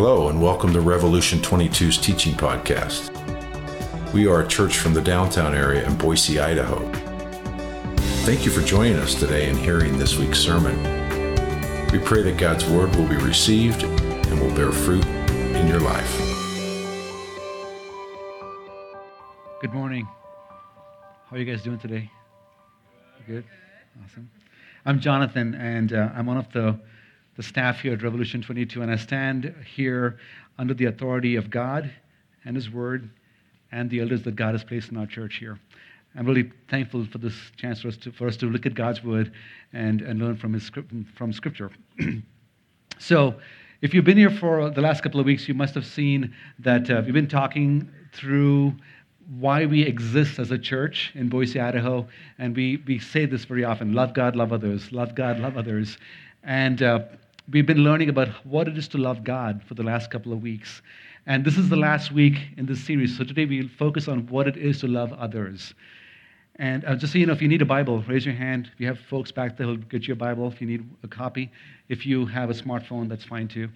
Hello, and welcome to Revolution 22's teaching podcast. We are a church from the downtown area in Boise, Idaho. Thank you for joining us today and hearing this week's sermon. We pray that God's word will be received and will bear fruit in your life. Good morning. How are you guys doing today? Good? Awesome. I'm Jonathan, and uh, I'm one of the the staff here at Revolution 22, and I stand here under the authority of God and His Word and the elders that God has placed in our church here. I'm really thankful for this chance for us to, for us to look at God's Word and, and learn from, his, script, from Scripture. so, if you've been here for the last couple of weeks, you must have seen that uh, we've been talking through why we exist as a church in Boise, Idaho. And we, we say this very often love God, love others, love God, love others. And uh, We've been learning about what it is to love God for the last couple of weeks. And this is the last week in this series. So today we'll focus on what it is to love others. And uh, just so you know, if you need a Bible, raise your hand. If you have folks back there who'll get you a Bible, if you need a copy. If you have a smartphone, that's fine too.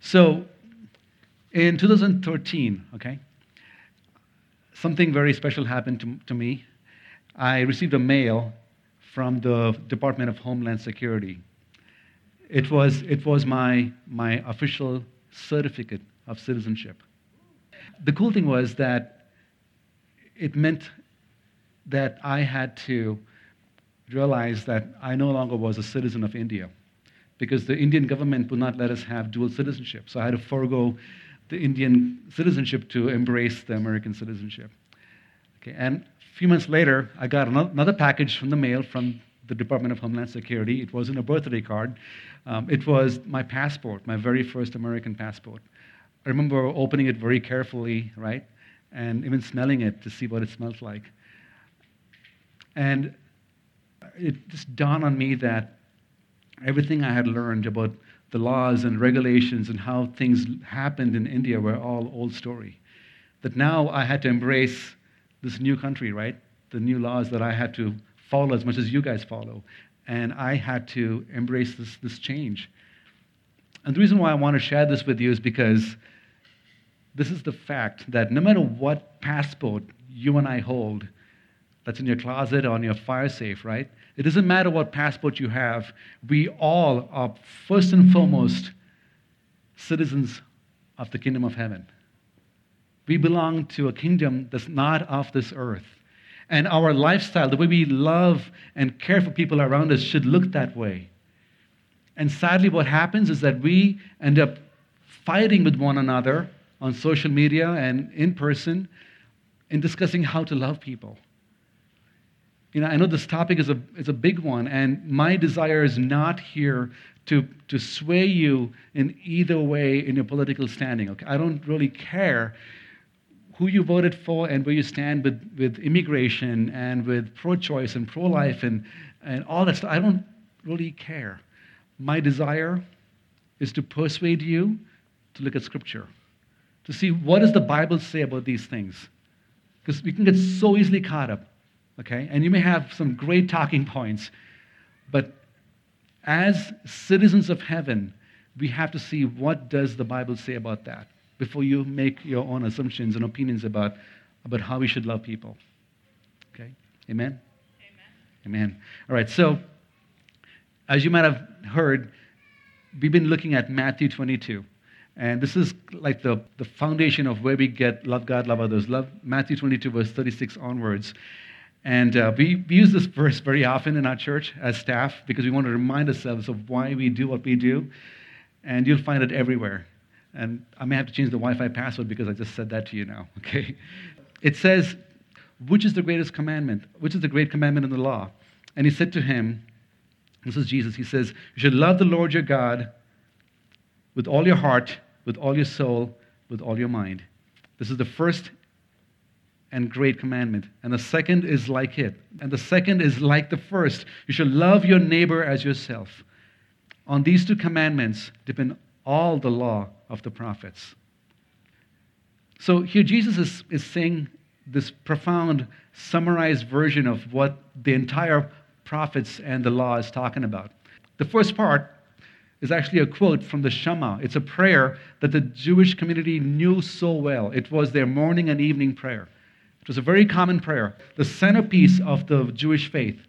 So in 2013, okay, something very special happened to, to me. I received a mail from the Department of Homeland Security it was, it was my, my official certificate of citizenship. The cool thing was that it meant that I had to realize that I no longer was a citizen of India because the Indian government would not let us have dual citizenship. So I had to forego the Indian citizenship to embrace the American citizenship. Okay, and a few months later, I got another package from the mail from the Department of Homeland Security. It wasn't a birthday card, um, it was my passport, my very first American passport. I remember opening it very carefully, right? And even smelling it to see what it smells like. And it just dawned on me that everything I had learned about the laws and regulations and how things happened in India were all old story. That now I had to embrace this new country, right? The new laws that I had to follow as much as you guys follow. And I had to embrace this, this change. And the reason why I want to share this with you is because this is the fact that no matter what passport you and I hold, that's in your closet or on your fire safe, right? It doesn't matter what passport you have. We all are first and foremost citizens of the kingdom of heaven. We belong to a kingdom that's not of this earth. And our lifestyle, the way we love and care for people around us, should look that way. And sadly, what happens is that we end up fighting with one another on social media and in person in discussing how to love people. You know, I know this topic is a, is a big one, and my desire is not here to, to sway you in either way in your political standing. Okay? I don't really care who you voted for and where you stand with, with immigration and with pro choice and pro life and, and all that stuff. I don't really care. My desire is to persuade you to look at Scripture, to see what does the Bible say about these things. Because we can get so easily caught up, okay? And you may have some great talking points, but as citizens of heaven, we have to see what does the Bible say about that before you make your own assumptions and opinions about, about how we should love people. Okay? Amen? Amen. Amen. All right, so as you might have heard, we've been looking at Matthew 22. And this is like the, the foundation of where we get love God, love others. Love Matthew 22, verse 36 onwards. And uh, we, we use this verse very often in our church as staff because we want to remind ourselves of why we do what we do. And you'll find it everywhere. And I may have to change the Wi Fi password because I just said that to you now, okay? It says, Which is the greatest commandment? Which is the great commandment in the law? And he said to him, This is Jesus, he says, You should love the Lord your God with all your heart, with all your soul, with all your mind. This is the first and great commandment. And the second is like it. And the second is like the first. You shall love your neighbor as yourself. On these two commandments depend all the law of the prophets. So here Jesus is, is saying this profound, summarized version of what the entire prophets and the law is talking about. The first part is actually a quote from the Shema. It's a prayer that the Jewish community knew so well. It was their morning and evening prayer. It was a very common prayer, the centerpiece of the Jewish faith.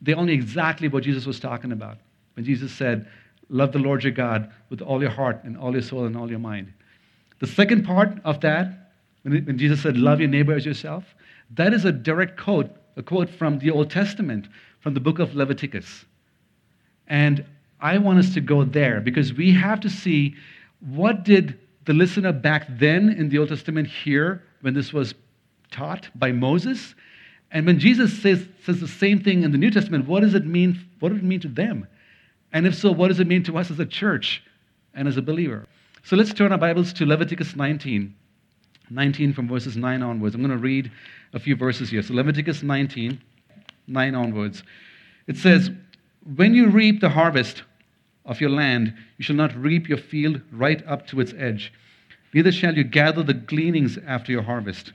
They all knew exactly what Jesus was talking about when Jesus said, Love the Lord your God with all your heart and all your soul and all your mind. The second part of that, when Jesus said, Love your neighbor as yourself, that is a direct quote, a quote from the Old Testament, from the book of Leviticus. And I want us to go there because we have to see what did the listener back then in the Old Testament hear when this was taught by Moses? And when Jesus says, says the same thing in the New Testament, what does it mean? What does it mean to them? And if so, what does it mean to us as a church and as a believer? So let's turn our Bibles to Leviticus 19. 19 from verses 9 onwards. I'm going to read a few verses here. So Leviticus 19, 9 onwards. It says, When you reap the harvest of your land, you shall not reap your field right up to its edge. Neither shall you gather the gleanings after your harvest.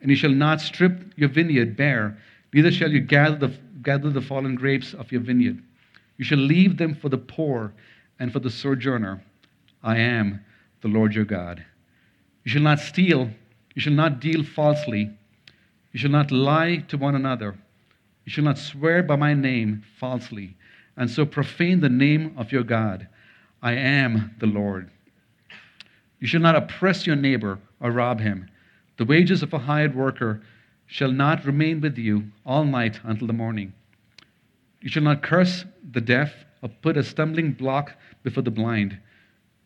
And you shall not strip your vineyard bare, neither shall you gather the, gather the fallen grapes of your vineyard. You shall leave them for the poor and for the sojourner. I am the Lord your God. You shall not steal. You shall not deal falsely. You shall not lie to one another. You shall not swear by my name falsely, and so profane the name of your God. I am the Lord. You shall not oppress your neighbor or rob him. The wages of a hired worker shall not remain with you all night until the morning. You shall not curse the deaf or put a stumbling block before the blind.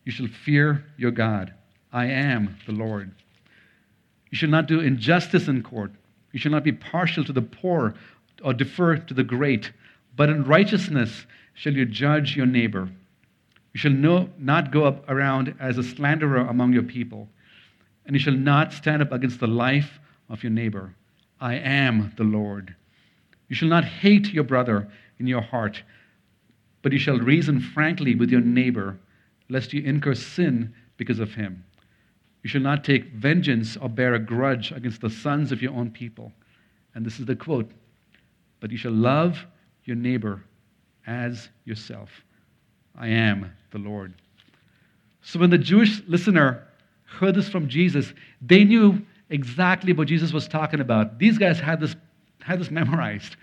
You shall fear your God. I am the Lord. You shall not do injustice in court. You shall not be partial to the poor or defer to the great, but in righteousness shall you judge your neighbor. You shall no, not go up around as a slanderer among your people, and you shall not stand up against the life of your neighbor. I am the Lord. You shall not hate your brother in your heart, but you shall reason frankly with your neighbor, lest you incur sin because of him. You shall not take vengeance or bear a grudge against the sons of your own people. And this is the quote But you shall love your neighbor as yourself. I am the Lord. So when the Jewish listener heard this from Jesus, they knew exactly what Jesus was talking about. These guys had this, had this memorized.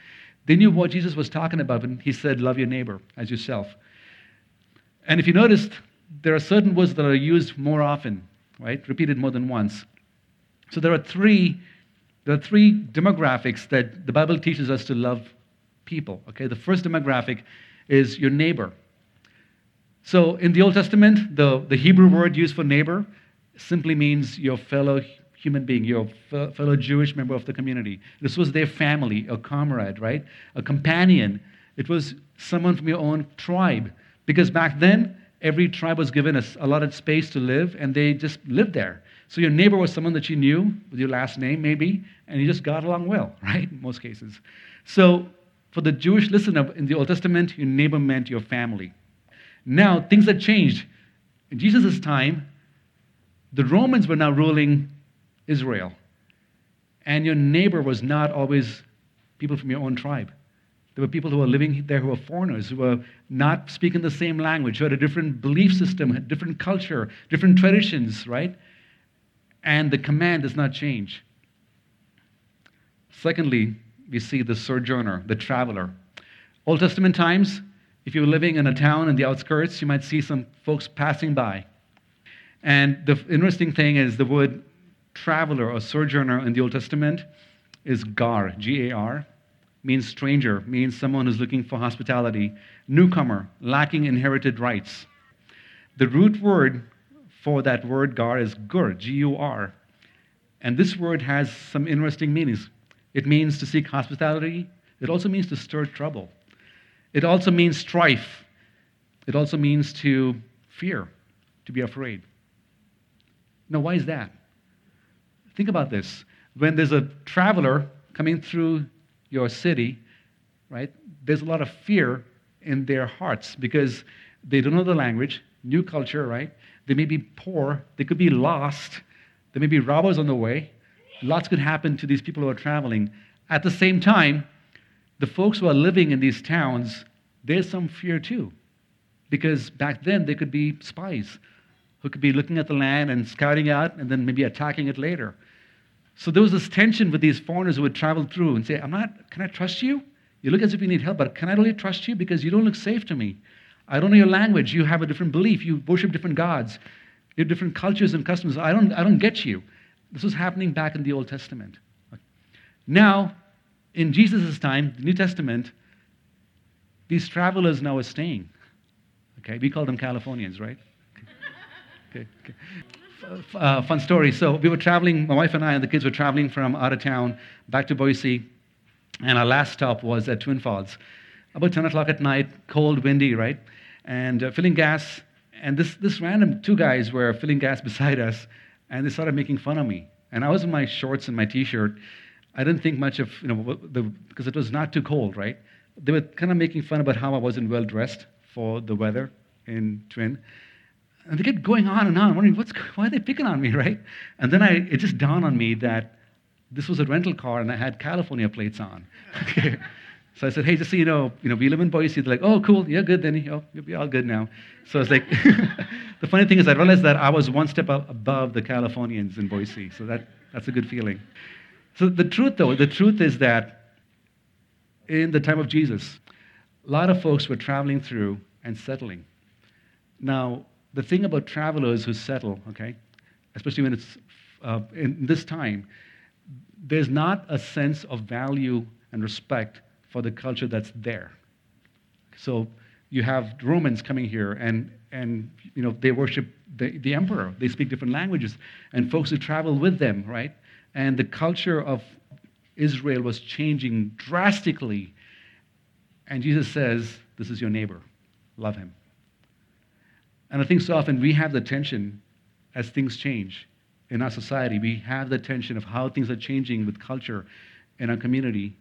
They knew what Jesus was talking about when he said, Love your neighbor as yourself. And if you noticed, there are certain words that are used more often, right? Repeated more than once. So there are three, there are three demographics that the Bible teaches us to love people. Okay, the first demographic is your neighbor. So in the Old Testament, the, the Hebrew word used for neighbor simply means your fellow human being, your fellow Jewish member of the community. This was their family, a comrade, right? A companion. It was someone from your own tribe. Because back then, every tribe was given a allotted space to live, and they just lived there. So your neighbor was someone that you knew with your last name, maybe, and you just got along well, right? In most cases. So for the Jewish listener in the Old Testament, your neighbor meant your family. Now, things had changed. In Jesus' time, the Romans were now ruling Israel. And your neighbor was not always people from your own tribe. There were people who were living there who were foreigners, who were not speaking the same language, who had a different belief system, different culture, different traditions, right? And the command does not change. Secondly, we see the sojourner, the traveler. Old Testament times, if you were living in a town in the outskirts, you might see some folks passing by. And the interesting thing is the word traveler or sojourner in the Old Testament is gar, G A R, means stranger, means someone who's looking for hospitality, newcomer, lacking inherited rights. The root word for that word gar is gur, G U R. And this word has some interesting meanings. It means to seek hospitality, it also means to stir trouble, it also means strife, it also means to fear, to be afraid. Now, why is that? Think about this. When there's a traveler coming through your city, right, there's a lot of fear in their hearts because they don't know the language, new culture, right? They may be poor, they could be lost, there may be robbers on the way. Lots could happen to these people who are traveling. At the same time, the folks who are living in these towns, there's some fear too. Because back then, they could be spies who could be looking at the land and scouting out and then maybe attacking it later. So there was this tension with these foreigners who would travel through and say, I'm not, can I trust you? You look as if you need help, but can I really trust you? Because you don't look safe to me. I don't know your language. You have a different belief. You worship different gods. You have different cultures and customs. I don't, I don't get you. This was happening back in the Old Testament. Now, in Jesus' time, the New Testament, these travelers now are staying. Okay, we call them Californians, right? Okay. Uh, fun story. So we were traveling, my wife and I and the kids were traveling from out of town back to Boise, and our last stop was at Twin Falls. About 10 o'clock at night, cold, windy, right? And uh, filling gas, and this, this random two guys were filling gas beside us, and they started making fun of me. And I was in my shorts and my t-shirt. I didn't think much of, you know, because it was not too cold, right? They were kind of making fun about how I wasn't well dressed for the weather in Twin. And they kept going on and on, wondering, what's, why are they picking on me, right? And then I, it just dawned on me that this was a rental car and I had California plates on. so I said, hey, just so you know, you know, we live in Boise. They're like, oh, cool, yeah, good then. Oh, you'll be all good now. So it's like, the funny thing is I realized that I was one step above the Californians in Boise. So that, that's a good feeling. So the truth, though, the truth is that in the time of Jesus, a lot of folks were traveling through and settling. Now, the thing about travelers who settle, okay, especially when it's uh, in this time, there's not a sense of value and respect for the culture that's there. So you have Romans coming here, and, and you know, they worship the, the emperor. They speak different languages, and folks who travel with them, right? And the culture of Israel was changing drastically. And Jesus says, This is your neighbor. Love him. And I think so often we have the tension as things change in our society. We have the tension of how things are changing with culture in our community.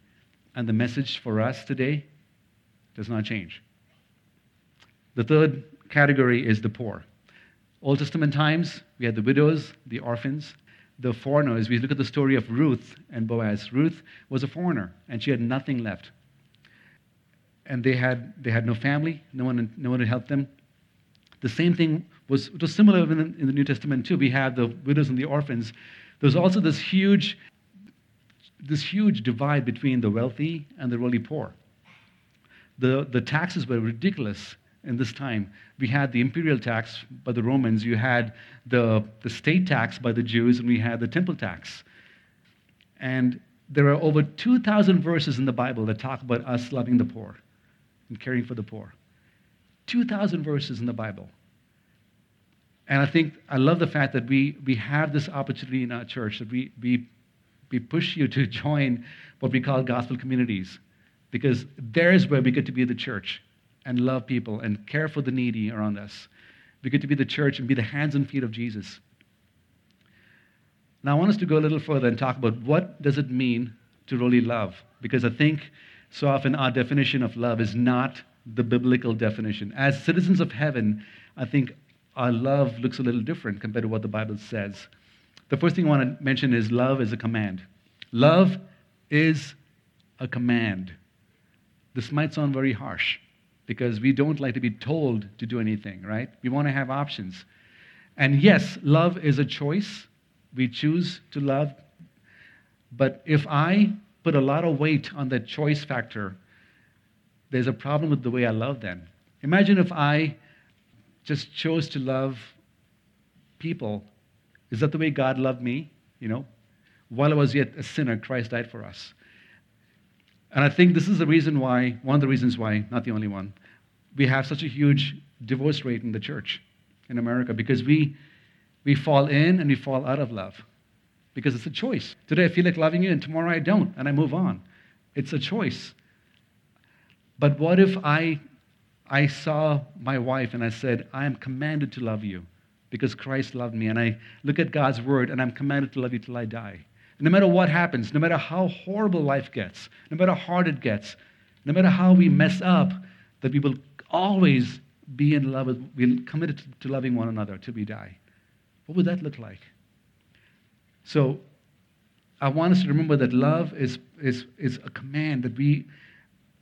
And the message for us today does not change. The third category is the poor. Old Testament times, we had the widows, the orphans, the foreigners. We look at the story of Ruth and Boaz. Ruth was a foreigner, and she had nothing left. And they had, they had no family, no one, no one to help them. The same thing was, was similar in the, in the New Testament too. We have the widows and the orphans. There's also this huge, this huge divide between the wealthy and the really poor. The, the taxes were ridiculous in this time. We had the imperial tax by the Romans, you had the, the state tax by the Jews, and we had the temple tax. And there are over 2,000 verses in the Bible that talk about us loving the poor and caring for the poor. 2,000 verses in the Bible. And I think I love the fact that we, we have this opportunity in our church that we, we, we push you to join what we call gospel communities because there is where we get to be the church and love people and care for the needy around us. We get to be the church and be the hands and feet of Jesus. Now, I want us to go a little further and talk about what does it mean to really love? Because I think so often our definition of love is not the biblical definition. As citizens of heaven, I think our love looks a little different compared to what the Bible says. The first thing I want to mention is love is a command. Love is a command. This might sound very harsh because we don't like to be told to do anything, right? We want to have options. And yes, love is a choice. We choose to love. But if I put a lot of weight on that choice factor, there's a problem with the way I love them. Imagine if I just chose to love people. Is that the way God loved me? You know, while I was yet a sinner, Christ died for us. And I think this is the reason why, one of the reasons why, not the only one, we have such a huge divorce rate in the church in America because we, we fall in and we fall out of love because it's a choice. Today I feel like loving you and tomorrow I don't and I move on. It's a choice. But what if I, I saw my wife and I said, I am commanded to love you because Christ loved me. And I look at God's word and I'm commanded to love you till I die. no matter what happens, no matter how horrible life gets, no matter how hard it gets, no matter how we mess up, that we will always be in love with, we're committed to, to loving one another till we die. What would that look like? So I want us to remember that love is, is, is a command that we,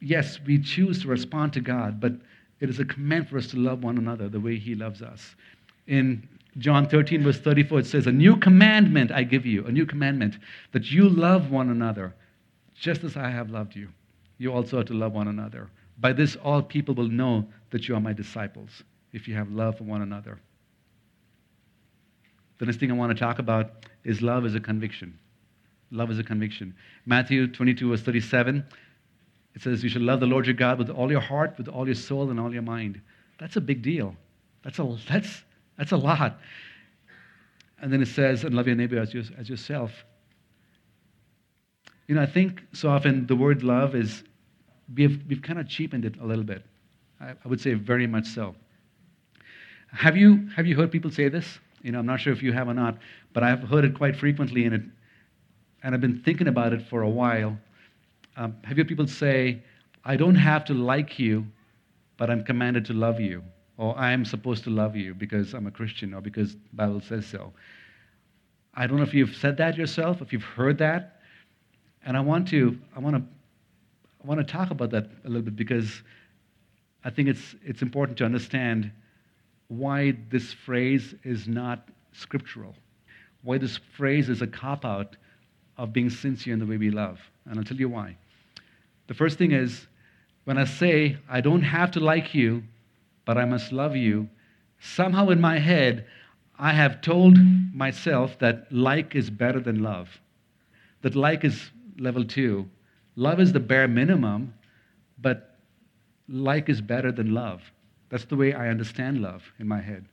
yes, we choose to respond to God, but It is a command for us to love one another the way He loves us. In John 13, verse 34, it says, A new commandment I give you, a new commandment, that you love one another, just as I have loved you. You also are to love one another. By this, all people will know that you are my disciples, if you have love for one another. The next thing I want to talk about is love as a conviction. Love is a conviction. Matthew 22, verse 37, it says, You should love the Lord your God with all your heart, with all your soul, and all your mind. That's a big deal. That's a, that's, that's a lot. And then it says, and love your neighbor as, your, as yourself. You know, I think so often the word love is, we've, we've kind of cheapened it a little bit. I, I would say very much so. Have you, have you heard people say this? You know, I'm not sure if you have or not, but I've heard it quite frequently, and, it, and I've been thinking about it for a while. Um, have you heard people say, I don't have to like you, but I'm commanded to love you? or I'm supposed to love you because I'm a Christian or because the Bible says so. I don't know if you've said that yourself, if you've heard that. And I want to, I want to, I want to talk about that a little bit because I think it's, it's important to understand why this phrase is not scriptural, why this phrase is a cop out of being sincere in the way we love. And I'll tell you why. The first thing is when I say, I don't have to like you, but I must love you. Somehow in my head, I have told myself that like is better than love, that like is level two. Love is the bare minimum, but like is better than love. That's the way I understand love in my head.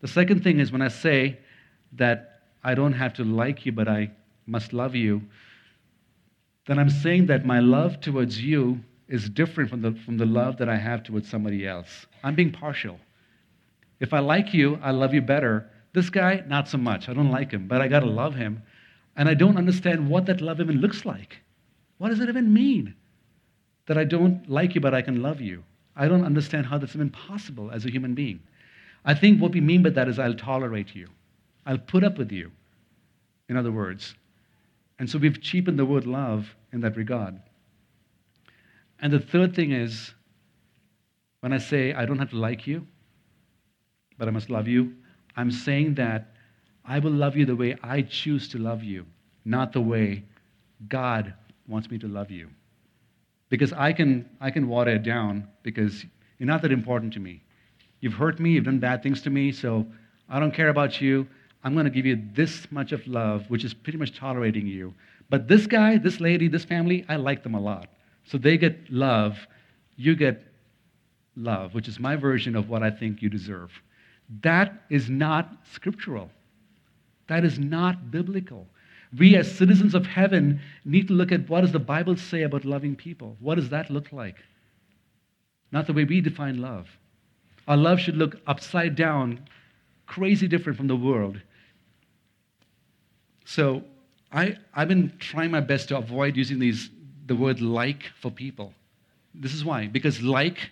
The second thing is when I say that I don't have to like you, but I must love you, then I'm saying that my love towards you is different from the, from the love that I have towards somebody else. I'm being partial. If I like you, I love you better. This guy, not so much. I don't like him, but I got to love him. And I don't understand what that love even looks like. What does it even mean? That I don't like you, but I can love you. I don't understand how that's even possible as a human being. I think what we mean by that is I'll tolerate you, I'll put up with you, in other words. And so we've cheapened the word love in that regard. And the third thing is when I say I don't have to like you, but I must love you, I'm saying that I will love you the way I choose to love you, not the way God wants me to love you. Because I can, I can water it down because you're not that important to me. You've hurt me, you've done bad things to me, so I don't care about you. I'm going to give you this much of love, which is pretty much tolerating you. But this guy, this lady, this family, I like them a lot. So they get love, you get love, which is my version of what I think you deserve. That is not scriptural. That is not biblical. We, as citizens of heaven, need to look at what does the Bible say about loving people? What does that look like? Not the way we define love. Our love should look upside down, crazy different from the world. So I, I've been trying my best to avoid using these the word like for people. This is why, because like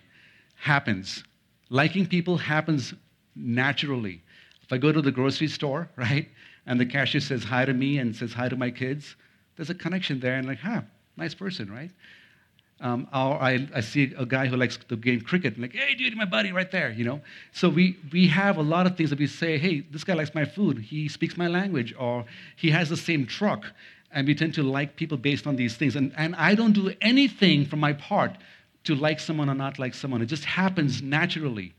happens. Liking people happens naturally. If I go to the grocery store, right, and the cashier says hi to me and says hi to my kids, there's a connection there, and like, huh, nice person, right? Um, or I, I, see a guy who likes the game cricket, like, hey, dude, my buddy, right there, you know. So we we have a lot of things that we say, hey, this guy likes my food, he speaks my language, or he has the same truck, and we tend to like people based on these things. And, and I don't do anything from my part to like someone or not like someone. It just happens naturally.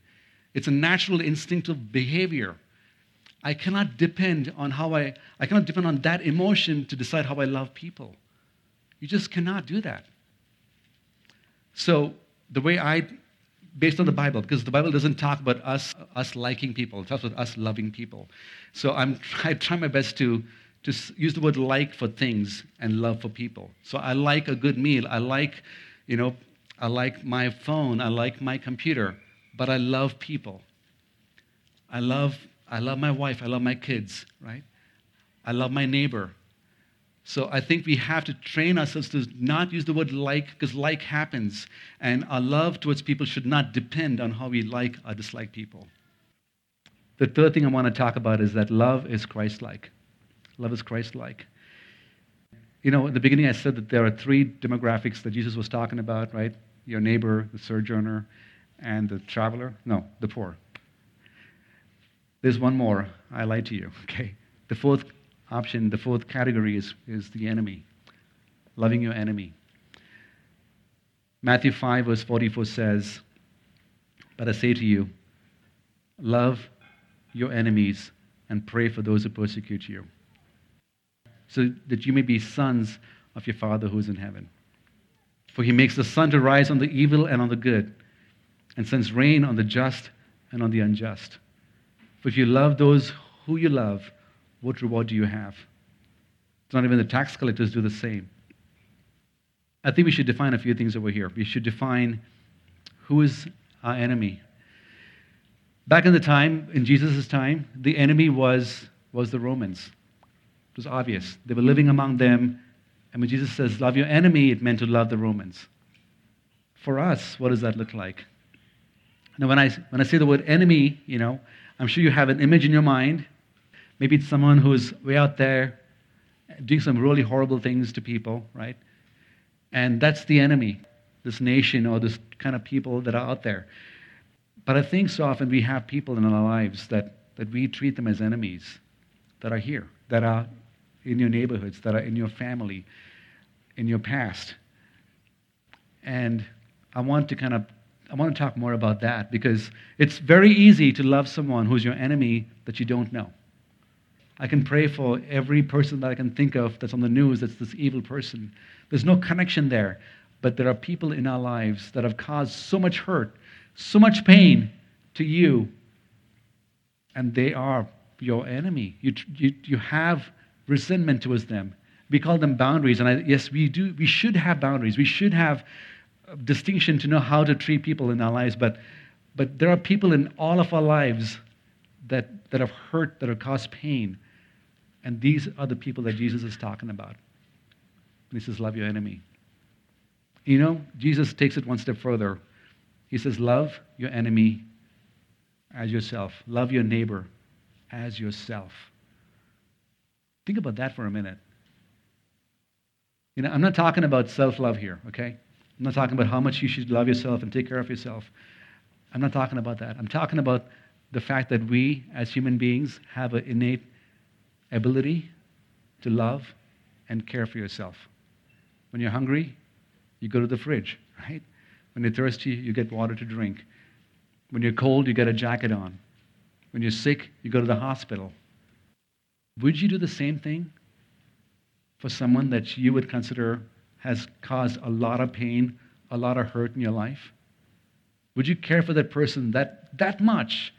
It's a natural instinctive behavior. I cannot depend on how I, I cannot depend on that emotion to decide how I love people. You just cannot do that. So the way I, based on the Bible, because the Bible doesn't talk about us, us liking people, it talks about us loving people. So I'm, I try my best to to use the word like for things and love for people. So I like a good meal. I like, you know, I like my phone. I like my computer. But I love people. I love, I love my wife. I love my kids, right? I love my neighbor. So I think we have to train ourselves to not use the word like because like happens. And our love towards people should not depend on how we like or dislike people. The third thing I want to talk about is that love is Christ like. Love is Christ like. You know, in the beginning, I said that there are three demographics that Jesus was talking about, right? Your neighbor, the sojourner, and the traveler. No, the poor. There's one more. I lied to you. Okay. The fourth option, the fourth category is, is the enemy. Loving your enemy. Matthew 5, verse 44 says, But I say to you, love your enemies and pray for those who persecute you, so that you may be sons of your Father who is in heaven. For he makes the sun to rise on the evil and on the good, and sends rain on the just and on the unjust. For if you love those who you love, what reward do you have? It's not even the tax collectors do the same. I think we should define a few things over here. We should define who is our enemy. Back in the time, in Jesus' time, the enemy was, was the Romans. It was obvious. They were living among them. And when Jesus says, love your enemy, it meant to love the Romans. For us, what does that look like? Now, when I, when I say the word enemy, you know, I'm sure you have an image in your mind. Maybe it's someone who's way out there doing some really horrible things to people, right? And that's the enemy, this nation or this kind of people that are out there. But I think so often we have people in our lives that, that we treat them as enemies that are here, that are in your neighborhoods, that are in your family, in your past. And I want to kind of I want to talk more about that because it's very easy to love someone who's your enemy that you don't know. I can pray for every person that I can think of that's on the news that's this evil person. There's no connection there, but there are people in our lives that have caused so much hurt, so much pain to you, and they are your enemy. You, you, you have resentment towards them. We call them boundaries, and I, yes, we do. We should have boundaries. We should have distinction to know how to treat people in our lives, but, but there are people in all of our lives that, that have hurt, that have caused pain. And these are the people that Jesus is talking about. And he says, Love your enemy. You know, Jesus takes it one step further. He says, Love your enemy as yourself, love your neighbor as yourself. Think about that for a minute. You know, I'm not talking about self love here, okay? I'm not talking about how much you should love yourself and take care of yourself. I'm not talking about that. I'm talking about the fact that we, as human beings, have an innate ability to love and care for yourself. When you're hungry, you go to the fridge, right? When you're thirsty, you get water to drink. When you're cold, you get a jacket on. When you're sick, you go to the hospital. Would you do the same thing for someone that you would consider has caused a lot of pain, a lot of hurt in your life? Would you care for that person that, that much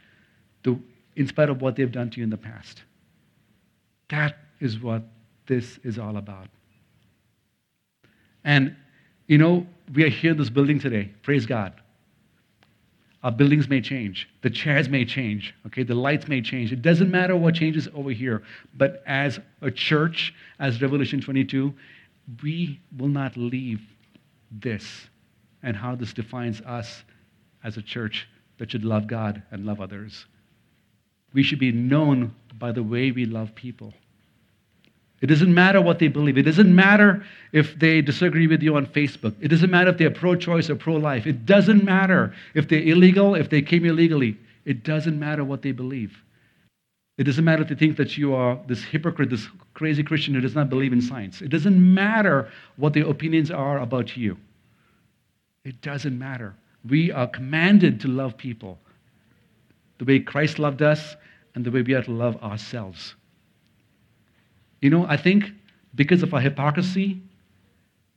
to, in spite of what they've done to you in the past? That is what this is all about. And, you know, we are here in this building today. Praise God. Our buildings may change. The chairs may change. Okay, the lights may change. It doesn't matter what changes over here. But as a church, as Revolution 22, we will not leave this and how this defines us as a church that should love God and love others. We should be known by the way we love people. It doesn't matter what they believe. It doesn't matter if they disagree with you on Facebook. It doesn't matter if they're pro choice or pro life. It doesn't matter if they're illegal, if they came illegally. It doesn't matter what they believe. It doesn't matter if they think that you are this hypocrite, this crazy Christian who does not believe in science. It doesn't matter what their opinions are about you. It doesn't matter. We are commanded to love people the way Christ loved us and the way we are to love ourselves. You know, I think because of our hypocrisy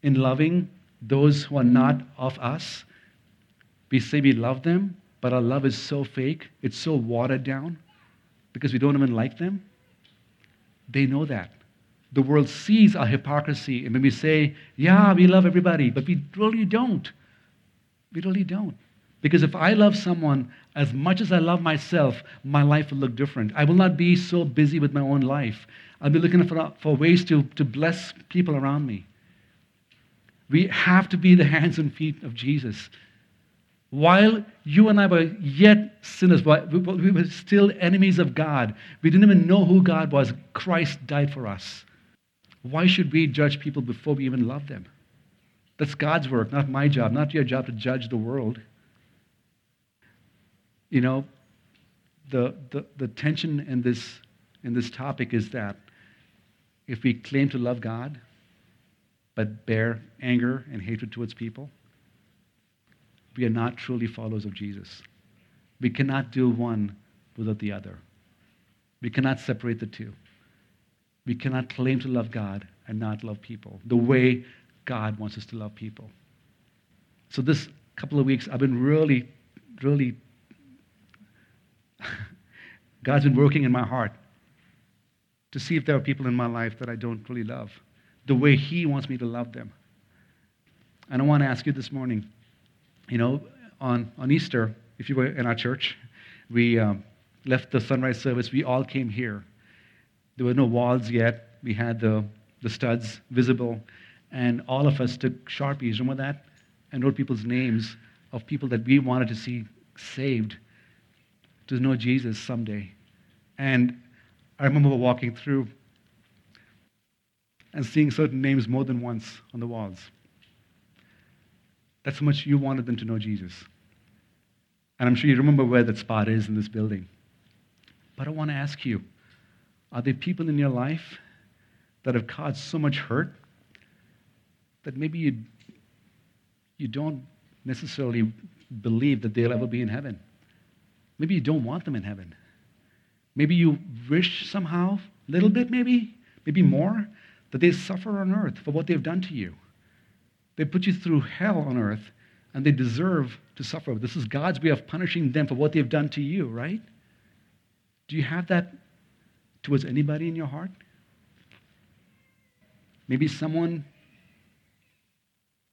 in loving those who are not of us, we say we love them, but our love is so fake, it's so watered down because we don't even like them? They know that. The world sees our hypocrisy. And when we say, yeah, we love everybody, but we really don't. We really don't. Because if I love someone as much as I love myself, my life will look different. I will not be so busy with my own life. I'll be looking for, for ways to, to bless people around me. We have to be the hands and feet of Jesus. While you and I were yet sinners, we were still enemies of God. We didn't even know who God was. Christ died for us. Why should we judge people before we even love them? That's God's work, not my job, not your job to judge the world. You know, the, the, the tension in this, in this topic is that if we claim to love God, but bear anger and hatred towards people, we are not truly followers of Jesus. We cannot do one without the other. We cannot separate the two. We cannot claim to love God and not love people the way God wants us to love people. So, this couple of weeks, I've been really, really, God's been working in my heart to see if there are people in my life that I don't really love the way He wants me to love them. And I want to ask you this morning you know, on, on Easter, if you were in our church, we um, left the sunrise service, we all came here. There were no walls yet. We had the, the studs visible, and all of us took Sharpies, remember that? And wrote people's names of people that we wanted to see saved to know Jesus someday. And I remember walking through and seeing certain names more than once on the walls. That's how much you wanted them to know Jesus. And I'm sure you remember where that spot is in this building. But I want to ask you are there people in your life that have caused so much hurt that maybe you, you don't necessarily believe that they'll ever be in heaven? Maybe you don't want them in heaven. Maybe you wish somehow, a little bit maybe, maybe mm-hmm. more, that they suffer on earth for what they've done to you. They put you through hell on earth, and they deserve to suffer. This is God's way of punishing them for what they've done to you, right? Do you have that towards anybody in your heart? Maybe someone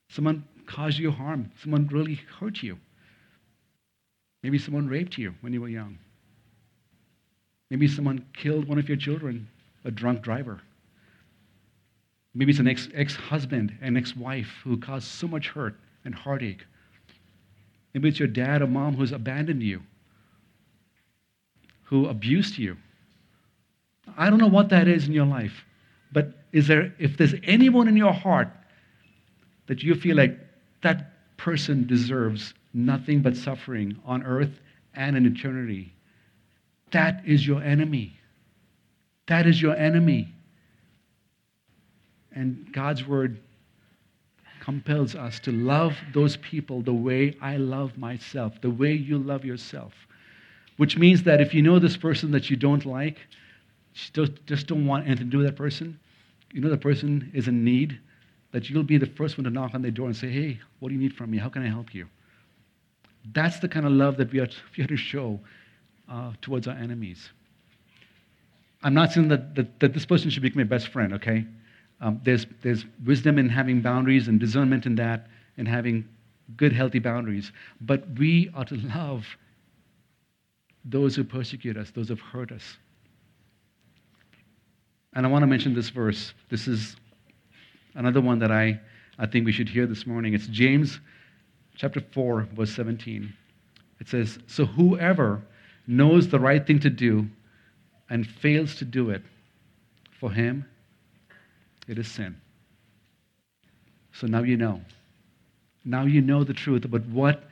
someone caused you harm. Someone really hurt you. Maybe someone raped you when you were young. Maybe someone killed one of your children, a drunk driver. Maybe it's an ex, ex-husband and ex-wife who caused so much hurt and heartache. Maybe it's your dad or mom who's abandoned you, who abused you. I don't know what that is in your life, but is there, if there's anyone in your heart that you feel like that person deserves nothing but suffering on earth and in eternity, that is your enemy. That is your enemy. And God's word compels us to love those people the way I love myself, the way you love yourself. Which means that if you know this person that you don't like, just don't want anything to do with that person, you know the person is in need, that you'll be the first one to knock on their door and say, Hey, what do you need from me? How can I help you? That's the kind of love that we are, to show uh, towards our enemies. I'm not saying that, that, that, this person should become my best friend, okay? Um, there's, there's wisdom in having boundaries and discernment in that, and having good, healthy boundaries. But we are to love those who persecute us, those who have hurt us. And I want to mention this verse. This is another one that I, I think we should hear this morning. It's James chapter 4, verse 17. It says, So whoever knows the right thing to do and fails to do it, for him it is sin. So now you know. Now you know the truth about what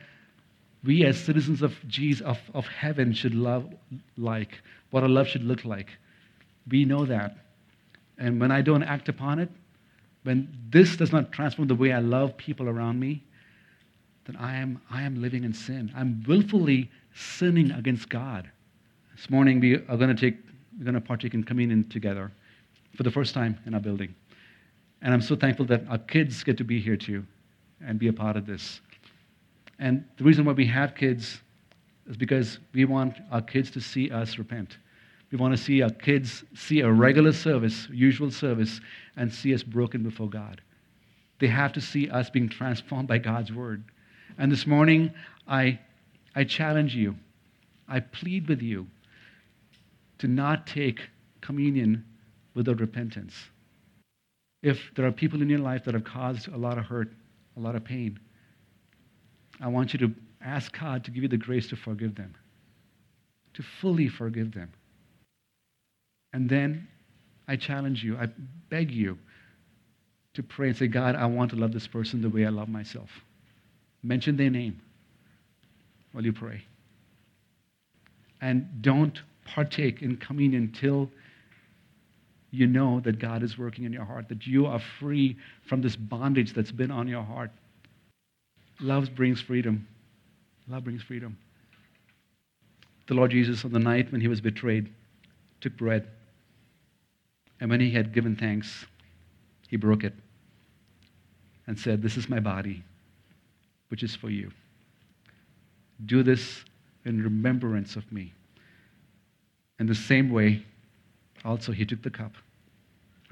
we as citizens of Jesus, of, of heaven, should love like, what our love should look like. We know that. And when I don't act upon it, when this does not transform the way I love people around me, then I am, I am living in sin. I'm willfully sinning against God. This morning we are going to take, we're going to partake in communion together for the first time in our building. And I'm so thankful that our kids get to be here too and be a part of this. And the reason why we have kids is because we want our kids to see us repent. We want to see our kids see a regular service, usual service, and see us broken before God. They have to see us being transformed by God's word. And this morning, I, I challenge you, I plead with you to not take communion without repentance if there are people in your life that have caused a lot of hurt, a lot of pain, I want you to ask God to give you the grace to forgive them, to fully forgive them. And then I challenge you, I beg you to pray and say, God, I want to love this person the way I love myself. Mention their name while you pray. And don't partake in communion until you know that God is working in your heart, that you are free from this bondage that's been on your heart. Love brings freedom. Love brings freedom. The Lord Jesus, on the night when he was betrayed, took bread. And when he had given thanks, he broke it and said, This is my body, which is for you. Do this in remembrance of me. In the same way, also he took the cup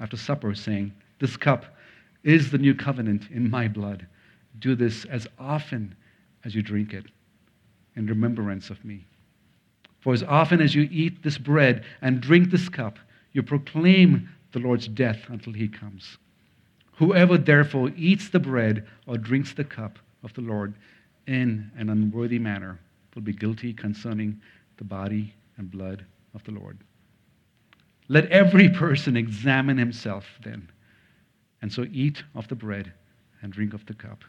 after supper, saying, This cup is the new covenant in my blood. Do this as often as you drink it in remembrance of me. For as often as you eat this bread and drink this cup, you proclaim the Lord's death until he comes. Whoever therefore eats the bread or drinks the cup of the Lord in an unworthy manner will be guilty concerning the body and blood of the Lord. Let every person examine himself then, and so eat of the bread and drink of the cup.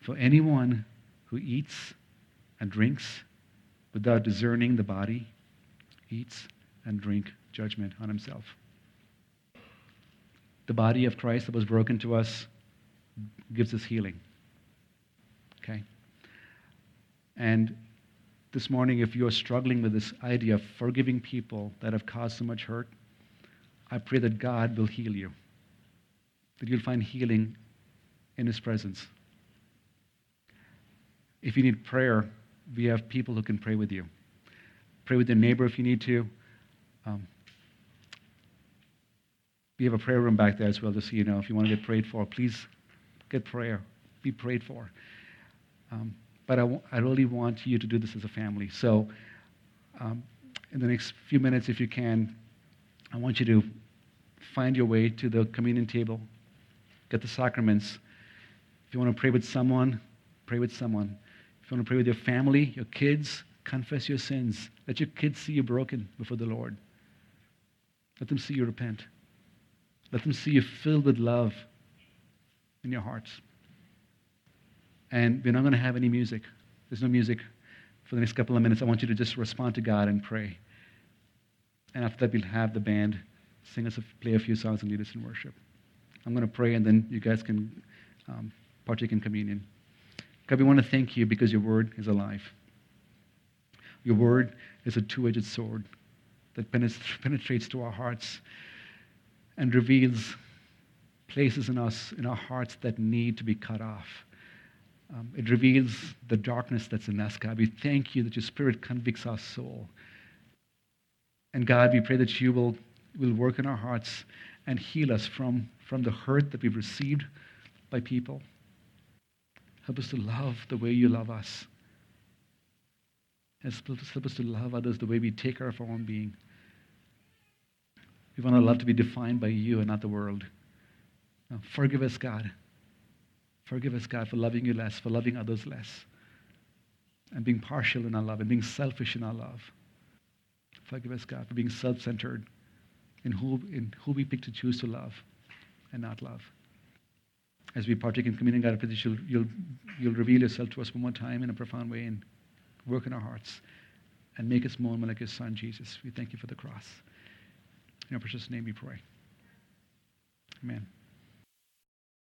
For anyone who eats and drinks without discerning the body eats and drink judgment on himself. The body of Christ that was broken to us gives us healing. Okay? And this morning, if you're struggling with this idea of forgiving people that have caused so much hurt, I pray that God will heal you, that you'll find healing in His presence. If you need prayer, we have people who can pray with you. Pray with your neighbor if you need to. Um, we have a prayer room back there as well, just so you know. If you want to get prayed for, please get prayer. Be prayed for. Um, but I, w- I really want you to do this as a family. So, um, in the next few minutes, if you can, I want you to find your way to the communion table, get the sacraments. If you want to pray with someone, pray with someone. If you want to pray with your family, your kids, confess your sins. Let your kids see you broken before the Lord. Let them see you repent. Let them see you filled with love in your hearts. And we're not going to have any music. There's no music for the next couple of minutes. I want you to just respond to God and pray. And after that, we'll have the band sing us, a, play a few songs, and lead us in worship. I'm going to pray, and then you guys can um, partake in communion. God, we want to thank you because your word is alive. Your word is a two edged sword that penetrates to our hearts and reveals places in us, in our hearts, that need to be cut off. Um, it reveals the darkness that's in us, God. We thank you that your spirit convicts our soul. And God, we pray that you will, will work in our hearts and heal us from, from the hurt that we've received by people. Help us to love the way you love us. And Help us to love others the way we take care of our own being. We want our love to be defined by you and not the world. Now, forgive us, God. Forgive us, God, for loving you less, for loving others less, and being partial in our love, and being selfish in our love. Forgive us, God, for being self centered in who, in who we pick to choose to love and not love. As we partake in communion, God, I pray that you'll, you'll, you'll reveal yourself to us one more time in a profound way and work in our hearts and make us more and more like your Son, Jesus. We thank you for the cross. In your precious name we pray. Amen.